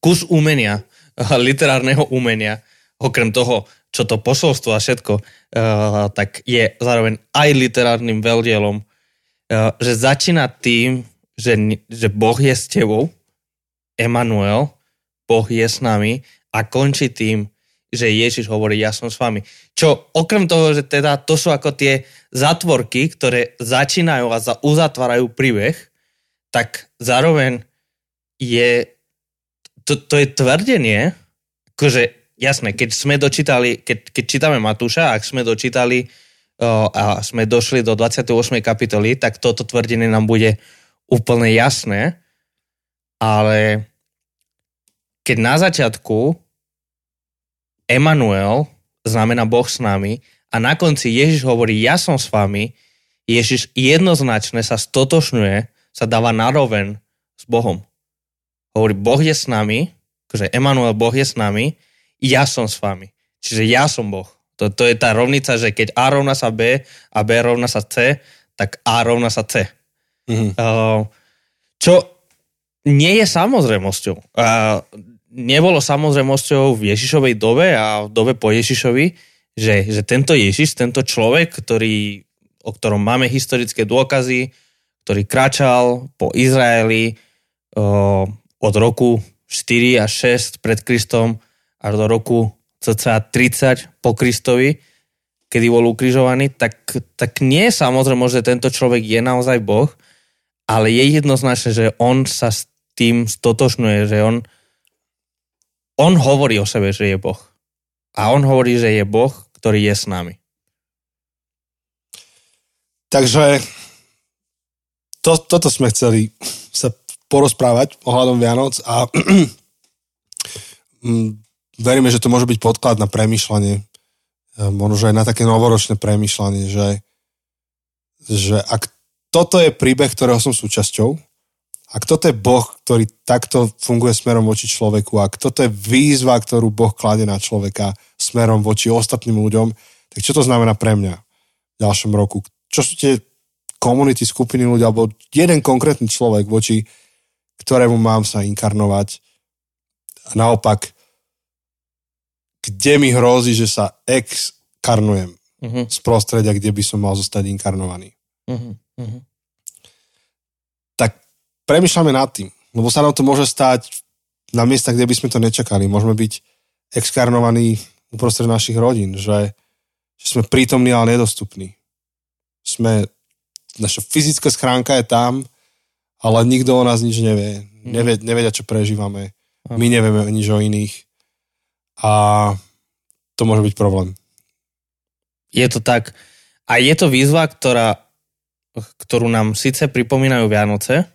kus umenia, literárneho umenia, okrem toho, čo to posolstvo a všetko, uh, tak je zároveň aj literárnym veľdielom, uh, že začína tým, že, že Boh je s tebou, Emanuel, Boh je s nami a končí tým, že Ježiš hovorí, ja som s vami. Čo okrem toho, že teda to sú ako tie zatvorky, ktoré začínajú a za, uzatvárajú príbeh, tak zároveň je, to, to je tvrdenie, akože jasné, keď sme dočítali, keď, keď čítame Matúša, ak sme dočítali o, a sme došli do 28. kapitoly, tak toto tvrdenie nám bude úplne jasné, ale keď na začiatku Emanuel znamená Boh s nami a na konci Ježiš hovorí, ja som s vami, Ježiš jednoznačne sa stotočňuje sa dáva naroven s Bohom. Hovorí, Boh je s nami, akože Emanuel, Boh je s nami, ja som s vami. Čiže ja som Boh. To, to je tá rovnica, že keď A rovna sa B a B rovna sa C, tak A rovna sa C. Mm-hmm. Uh, čo nie je samozrejmosťou. Uh, nebolo samozrejmosťou v Ježišovej dobe a v dobe po Ježišovi, že, že tento Ježiš, tento človek, ktorý, o ktorom máme historické dôkazy, ktorý kračal po Izraeli o, od roku 4 až 6 pred Kristom až do roku cca 30 po Kristovi, kedy bol ukrižovaný, tak, tak nie samozrejme, že tento človek je naozaj Boh, ale je jednoznačné, že on sa s tým stotočnuje, že on, on hovorí o sebe, že je Boh. A on hovorí, že je Boh, ktorý je s nami. Takže to, toto sme chceli sa porozprávať ohľadom Vianoc a mm, veríme, že to môže byť podklad na premyšľanie, možno aj na také novoročné premyšľanie, že že ak toto je príbeh, ktorého som súčasťou, ak toto je Boh, ktorý takto funguje smerom voči človeku, ak toto je výzva, ktorú Boh klade na človeka smerom voči ostatným ľuďom, tak čo to znamená pre mňa v ďalšom roku? Čo sú tie komunity, skupiny ľudí, alebo jeden konkrétny človek, voči ktorému mám sa inkarnovať. A naopak, kde mi hrozí, že sa exkarnujem uh-huh. z prostredia, kde by som mal zostať inkarnovaný. Uh-huh. Uh-huh. Tak premyšľame nad tým, lebo sa nám to môže stať na miestach, kde by sme to nečakali. Môžeme byť exkarnovaní uprostred našich rodín, že, že sme prítomní, ale nedostupní. Sme naša fyzická schránka je tam, ale nikto o nás nič nevie. Mhm. Nevie, nevedia, čo prežívame. My nevieme nič o iných. A to môže byť problém. Je to tak. A je to výzva, ktorá, ktorú nám síce pripomínajú Vianoce,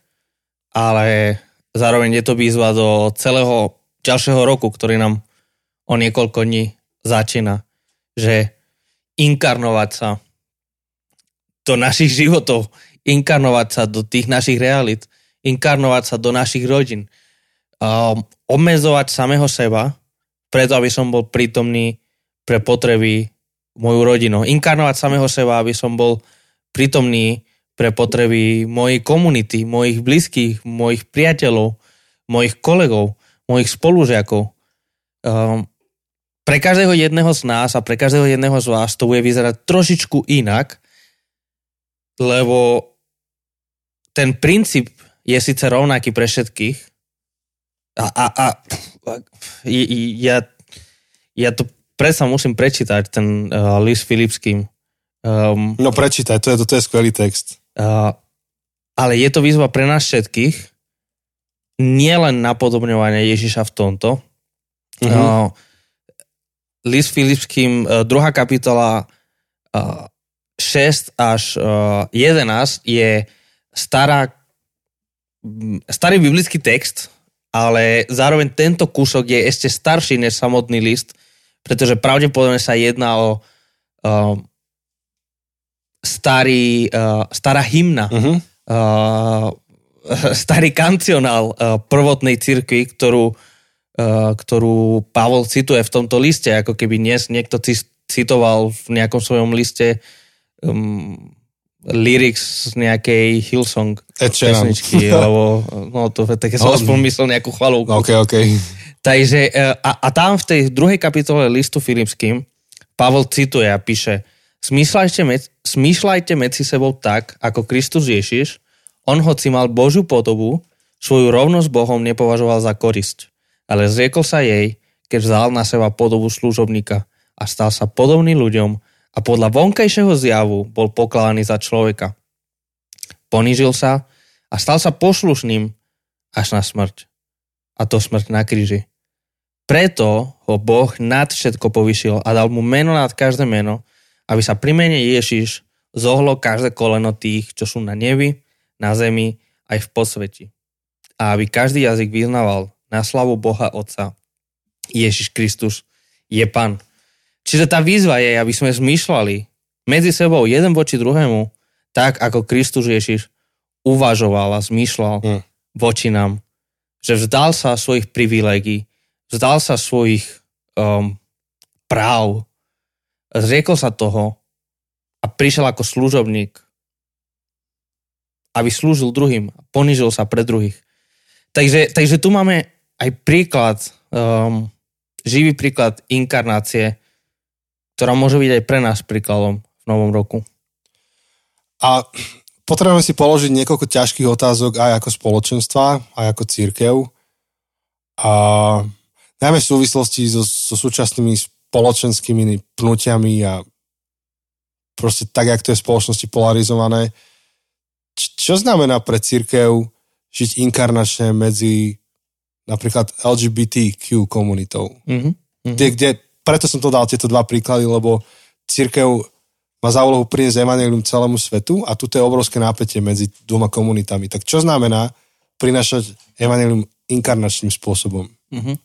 ale zároveň je to výzva do celého ďalšieho roku, ktorý nám o niekoľko dní začína. Že inkarnovať sa do našich životov, inkarnovať sa do tých našich realit, inkarnovať sa do našich rodín, um, obmezovať samého seba, preto aby som bol prítomný pre potreby moju rodinu. Inkarnovať samého seba, aby som bol prítomný pre potreby mojej komunity, mojich blízkych, mojich priateľov, mojich kolegov, mojich spolužiakov. Um, pre každého jedného z nás a pre každého jedného z vás to bude vyzerať trošičku inak, lebo ten princíp je síce rovnaký pre všetkých a, a, a ja, ja to predsa musím prečítať, ten uh, list Filipským. Um, no prečítaj, to je, to, to je skvelý text. Uh, ale je to výzva pre nás všetkých, nielen napodobňovanie Ježiša v tomto. Uh-huh. Uh, list Filipským, uh, druhá kapitola, uh, 6 až uh, eh, 11 je stará, starý biblický text, ale zároveň tento kúsok je ešte starší než samotný list, pretože pravdepodobne sa jedná o uh, starý, uh, stará hymna, uh-huh. uh, starý kancionál uh, prvotnej cirkvi, ktorú, uh, ktorú Pavol cituje v tomto liste, ako keby dnes niekto citoval v nejakom svojom liste um, lyrics z nejakej Hillsong pesničky, alebo no to také som no, aspoň myslel nejakú chvalovku. Ok, ok. Takže e, a, a tam v tej druhej kapitole listu Filipským Pavol cituje a píše Smýšľajte, med, smýšľajte medzi sebou tak, ako Kristus Ježiš, on hoci mal Božiu podobu, svoju rovnosť Bohom nepovažoval za korisť, ale zriekol sa jej, keď vzal na seba podobu služobníka a stal sa podobný ľuďom a podľa vonkajšieho zjavu bol pokladaný za človeka. Ponížil sa a stal sa poslušným až na smrť. A to smrť na kríži. Preto ho Boh nad všetko povyšil a dal mu meno nad každé meno, aby sa pri mene Ježiš zohlo každé koleno tých, čo sú na nebi, na zemi, aj v posveti. A aby každý jazyk vyznával na slavu Boha Otca. Ježiš Kristus je Pán. Čiže tá výzva je, aby sme zmýšľali medzi sebou jeden voči druhému, tak ako Kristus Ježiš uvažoval a zmýšľal mm. voči nám. Že vzdal sa svojich privilegií, vzdal sa svojich um, práv, zriekol sa toho a prišiel ako služobník, aby slúžil druhým a ponižil sa pre druhých. Takže, takže tu máme aj príklad, um, živý príklad inkarnácie, ktorá môže byť aj pre nás príkladom v novom roku. A potrebujeme si položiť niekoľko ťažkých otázok aj ako spoločenstva, aj ako církev. A najmä v súvislosti so, so súčasnými spoločenskými pnutiami a proste tak, jak to je v spoločnosti polarizované. Čo znamená pre církev žiť inkarnačne medzi napríklad LGBTQ komunitou? Mm-hmm. Kde, kde preto som to dal tieto dva príklady, lebo církev má za úlohu priniesť evanelium celému svetu a tu je obrovské nápetie medzi dvoma komunitami. Tak čo znamená prinašať evanelium inkarnačným spôsobom? Mm-hmm.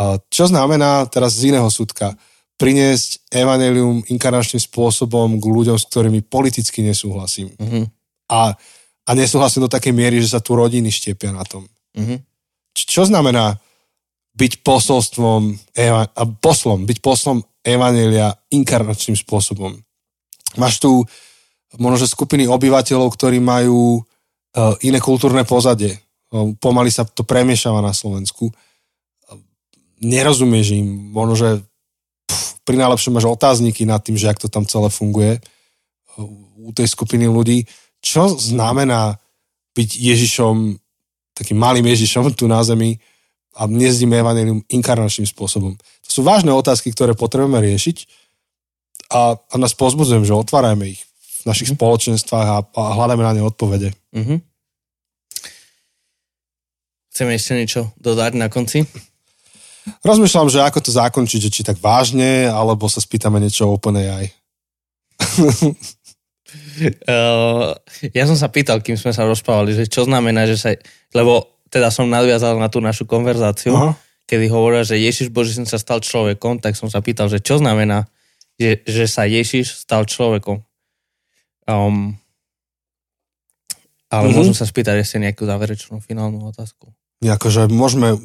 A čo znamená teraz z iného súdka priniesť evanelium inkarnačným spôsobom k ľuďom, s ktorými politicky nesúhlasím. Mhm. A, a nesúhlasím do takej miery, že sa tu rodiny štiepia na tom. Mhm. Č- čo znamená byť posolstvom, a poslom, byť poslom evanelia inkarnačným spôsobom? Máš tu možno, že skupiny obyvateľov, ktorí majú uh, iné kultúrne pozadie. Pomaly sa to premiešava na Slovensku. Nerozumieš im, možno, že pff, pri najlepšom máš otázniky nad tým, že ak to tam celé funguje uh, u tej skupiny ľudí. Čo znamená byť Ježišom, takým malým Ježišom tu na zemi a nezdíme evanelium inkarnačným spôsobom. To sú vážne otázky, ktoré potrebujeme riešiť a, a nás pozbudzujem, že otvárajme ich v našich spoločenstvách a, a hľadáme na ne odpovede. Mhm. Chceme ešte niečo dodať na konci? Rozmýšľam, že ako to zakončiť, že či tak vážne, alebo sa spýtame niečo o OpenAI. Uh, ja som sa pýtal, kým sme sa rozprávali, že čo znamená, že sa... Lebo teda som nadviazal na tú našu konverzáciu, Aha. kedy hovoril, že Ježiš Boží syn sa stal človekom, tak som sa pýtal, že čo znamená, že, že sa Ježiš stal človekom. Um, ale Mhm. môžem sa spýtať ešte nejakú záverečnú finálnu otázku. Akože môžeme...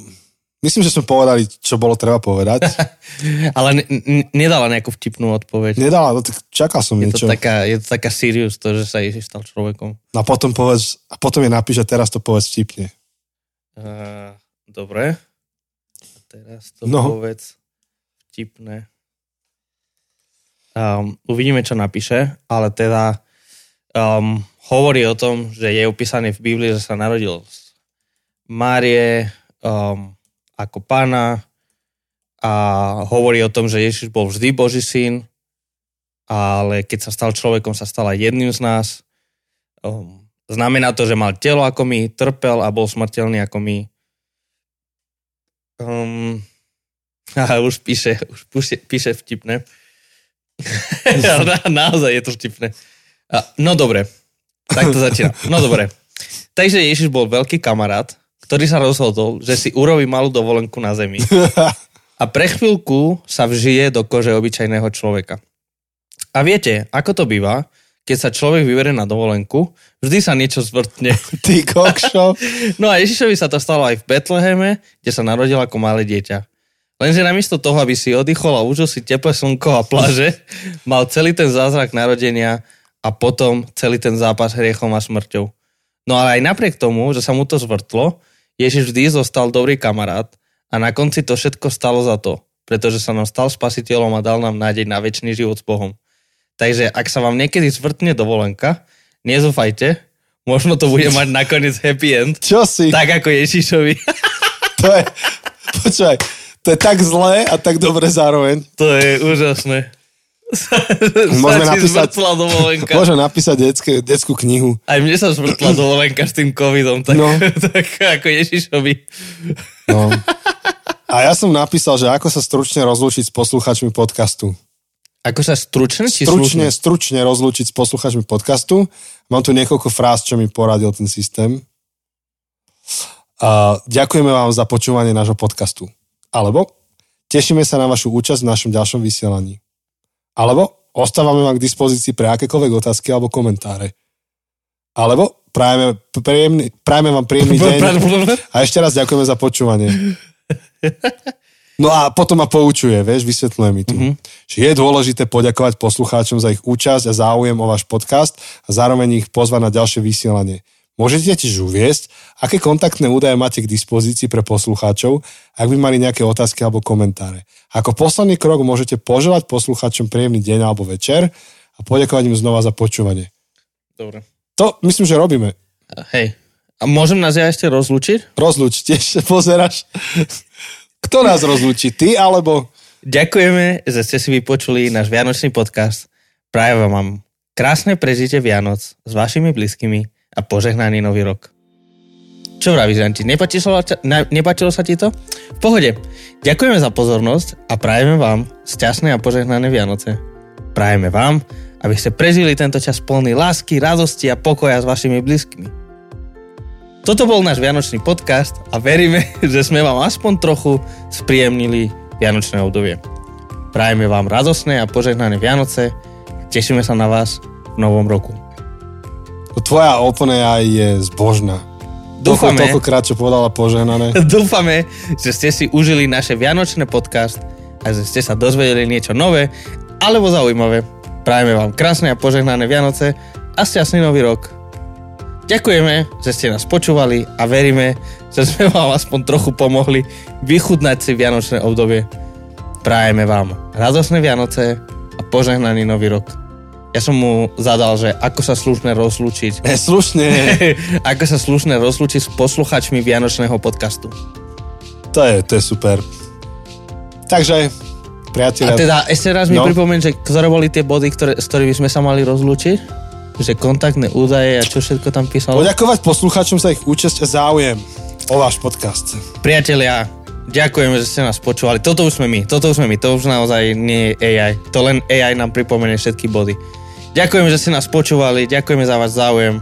Myslím, že sme povedali, čo bolo treba povedať. Ale ne, ne, nedala nejakú vtipnú odpoveď. Nedala, no tak čakal som Je niečo. to, taká, je to taká serious, to, že sa Ježiš stal človekom. A potom povedz, a potom je napíš, že teraz to povedz vtipne. Uh, dobre. A teraz to No. povedz vtipné. Um, uvidíme, čo napíše, ale teda um, hovorí o tom, že je opísané v Biblii, že sa narodil z Márie um, ako pána a hovorí o tom, že Ježiš bol vždy Boží syn, ale keď sa stal človekom, sa stal aj jedným z nás. Um, znamená to, že mal telo ako my, trpel a bol smrteľný ako my. Um, a už píše, už píše, píše vtipné. Na, naozaj je to vtipné. A, no dobre, tak to začína. No dobre. Takže Ježiš bol veľký kamarát, ktorý sa rozhodol, že si urobí malú dovolenku na zemi. A pre chvíľku sa vžije do kože obyčajného človeka. A viete, ako to býva, keď sa človek vyberie na dovolenku, vždy sa niečo zvrtne. Ty kokšo. No a Ježišovi sa to stalo aj v Betleheme, kde sa narodil ako malé dieťa. Lenže namiesto toho, aby si oddychol a užil si teplé slnko a pláže, mal celý ten zázrak narodenia a potom celý ten zápas hriechom a smrťou. No ale aj napriek tomu, že sa mu to zvrtlo, Ježiš vždy zostal dobrý kamarát a na konci to všetko stalo za to, pretože sa nám stal spasiteľom a dal nám nádej na väčší život s Bohom. Takže ak sa vám niekedy zvrtne dovolenka, nezúfajte, možno to bude mať nakoniec happy end, Čo si? tak ako Ježišovi. To je, počúvaj, to je tak zlé a tak dobre zároveň. To je úžasné. Môžeme napísať- dovolenka. Môžem napísať detské, detskú knihu. Aj mne sa zvrtla dovolenka s tým covidom, tak, No. tak ako Ježišovi. No. A ja som napísal, že ako sa stručne rozlúčiť s posluchačmi podcastu. Ako sa stručne či Stručne, slušne? stručne rozlúčiť s posluchačmi podcastu. Mám tu niekoľko fráz, čo mi poradil ten systém. A ďakujeme vám za počúvanie nášho podcastu. Alebo tešíme sa na vašu účasť v našom ďalšom vysielaní. Alebo ostávame vám k dispozícii pre akékoľvek otázky alebo komentáre. Alebo prajeme, príjemný, prajeme vám príjemný deň a ešte raz ďakujeme za počúvanie. No a potom ma poučuje, vieš, vysvetľuje mi tu. Mm-hmm. Že je dôležité poďakovať poslucháčom za ich účasť a záujem o váš podcast a zároveň ich pozvať na ďalšie vysielanie. Môžete tiež uviesť, aké kontaktné údaje máte k dispozícii pre poslucháčov, ak by mali nejaké otázky alebo komentáre. Ako posledný krok môžete poželať poslucháčom príjemný deň alebo večer a poďakovať im znova za počúvanie. Dobre. To myslím, že robíme. Hej. A môžem nás ja ešte rozlučiť? Rozluč, tiež pozeráš. Kto nás rozlučí? Ty alebo... Ďakujeme, že ste si vypočuli náš Vianočný podcast. Prajem vám krásne prežitie Vianoc s vašimi blízkymi a požehnaný nový rok. Čo vravíš, Anti? Nepáčilo, nepáčilo sa ti to? V pohode. Ďakujeme za pozornosť a prajeme vám šťastné a požehnané Vianoce. Prajeme vám, aby ste prežili tento čas plný lásky, radosti a pokoja s vašimi blízkymi. Toto bol náš Vianočný podcast a veríme, že sme vám aspoň trochu spríjemnili Vianočné obdobie. Prajeme vám radosné a požehnané Vianoce. Tešíme sa na vás v novom roku. Tvoja OpenAI je zbožná. Dúfame. Toľko, toľkokrát, čo povedala požehnané. Dúfame, že ste si užili naše vianočné podcast a že ste sa dozvedeli niečo nové alebo zaujímavé. Prajeme vám krásne a požehnané Vianoce a šťastný nový rok. Ďakujeme, že ste nás počúvali a veríme, že sme vám aspoň trochu pomohli vychudnať si Vianočné obdobie. Prajeme vám radosné Vianoce a požehnaný nový rok. Ja som mu zadal, že ako sa slušne rozlúčiť. Slušne. ako sa slušne rozlúčiť s posluchačmi Vianočného podcastu. To je, to je super. Takže, priatelia... A teda ešte raz mi No. pripomeň, že ktoré boli tie body, ktoré, s ktorými sme sa mali rozlúčiť? Že kontaktné údaje a čo všetko tam písalo? Poďakovať poslucháčom za ich účasť a záujem o váš podcast. Priatelia, ďakujeme, že ste nás počúvali. Toto už sme my, toto už sme my, to už naozaj nie je AI. To len AI nám pripomenie všetky body. Ďakujeme, že ste nás počúvali, ďakujeme za váš záujem,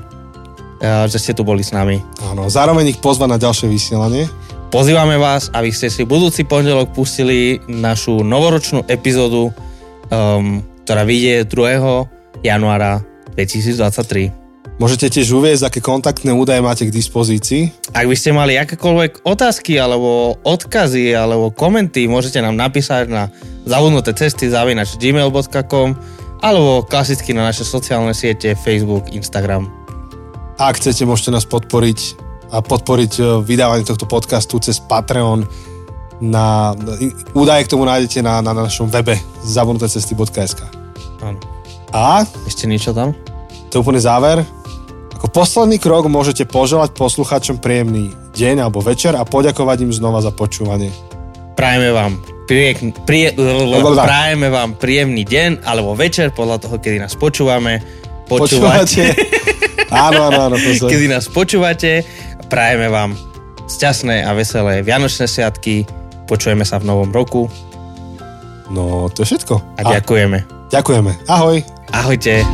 že ste tu boli s nami. Áno, zároveň ich pozva na ďalšie vysielanie. Pozývame vás, aby ste si budúci pondelok pustili našu novoročnú epizódu, um, ktorá vyjde 2. januára 2023. Môžete tiež uviezť, aké kontaktné údaje máte k dispozícii. Ak by ste mali akékoľvek otázky alebo odkazy alebo komenty, môžete nám napísať na zavudnuté cesty zavinač gmail.com alebo klasicky na naše sociálne siete Facebook, Instagram. Ak chcete, môžete nás podporiť a podporiť e, vydávanie tohto podcastu cez Patreon. Na, údaje k tomu nájdete na, na našom webe zabudnutecesty.sk Áno. A Ešte niečo tam? to je úplne záver. Ako posledný krok môžete poželať poslucháčom príjemný deň alebo večer a poďakovať im znova za počúvanie. Prajeme vám prie, prie, Blablabla. prajeme vám príjemný deň alebo večer podľa toho, kedy nás počúvame. Počúvate? áno, áno, áno. pozor. kedy nás počúvate. Prajeme vám šťastné a veselé Vianočné sviatky. Počujeme sa v novom roku No, to je všetko. a ďakujeme. ďakujeme. Ahoj. Ahojte.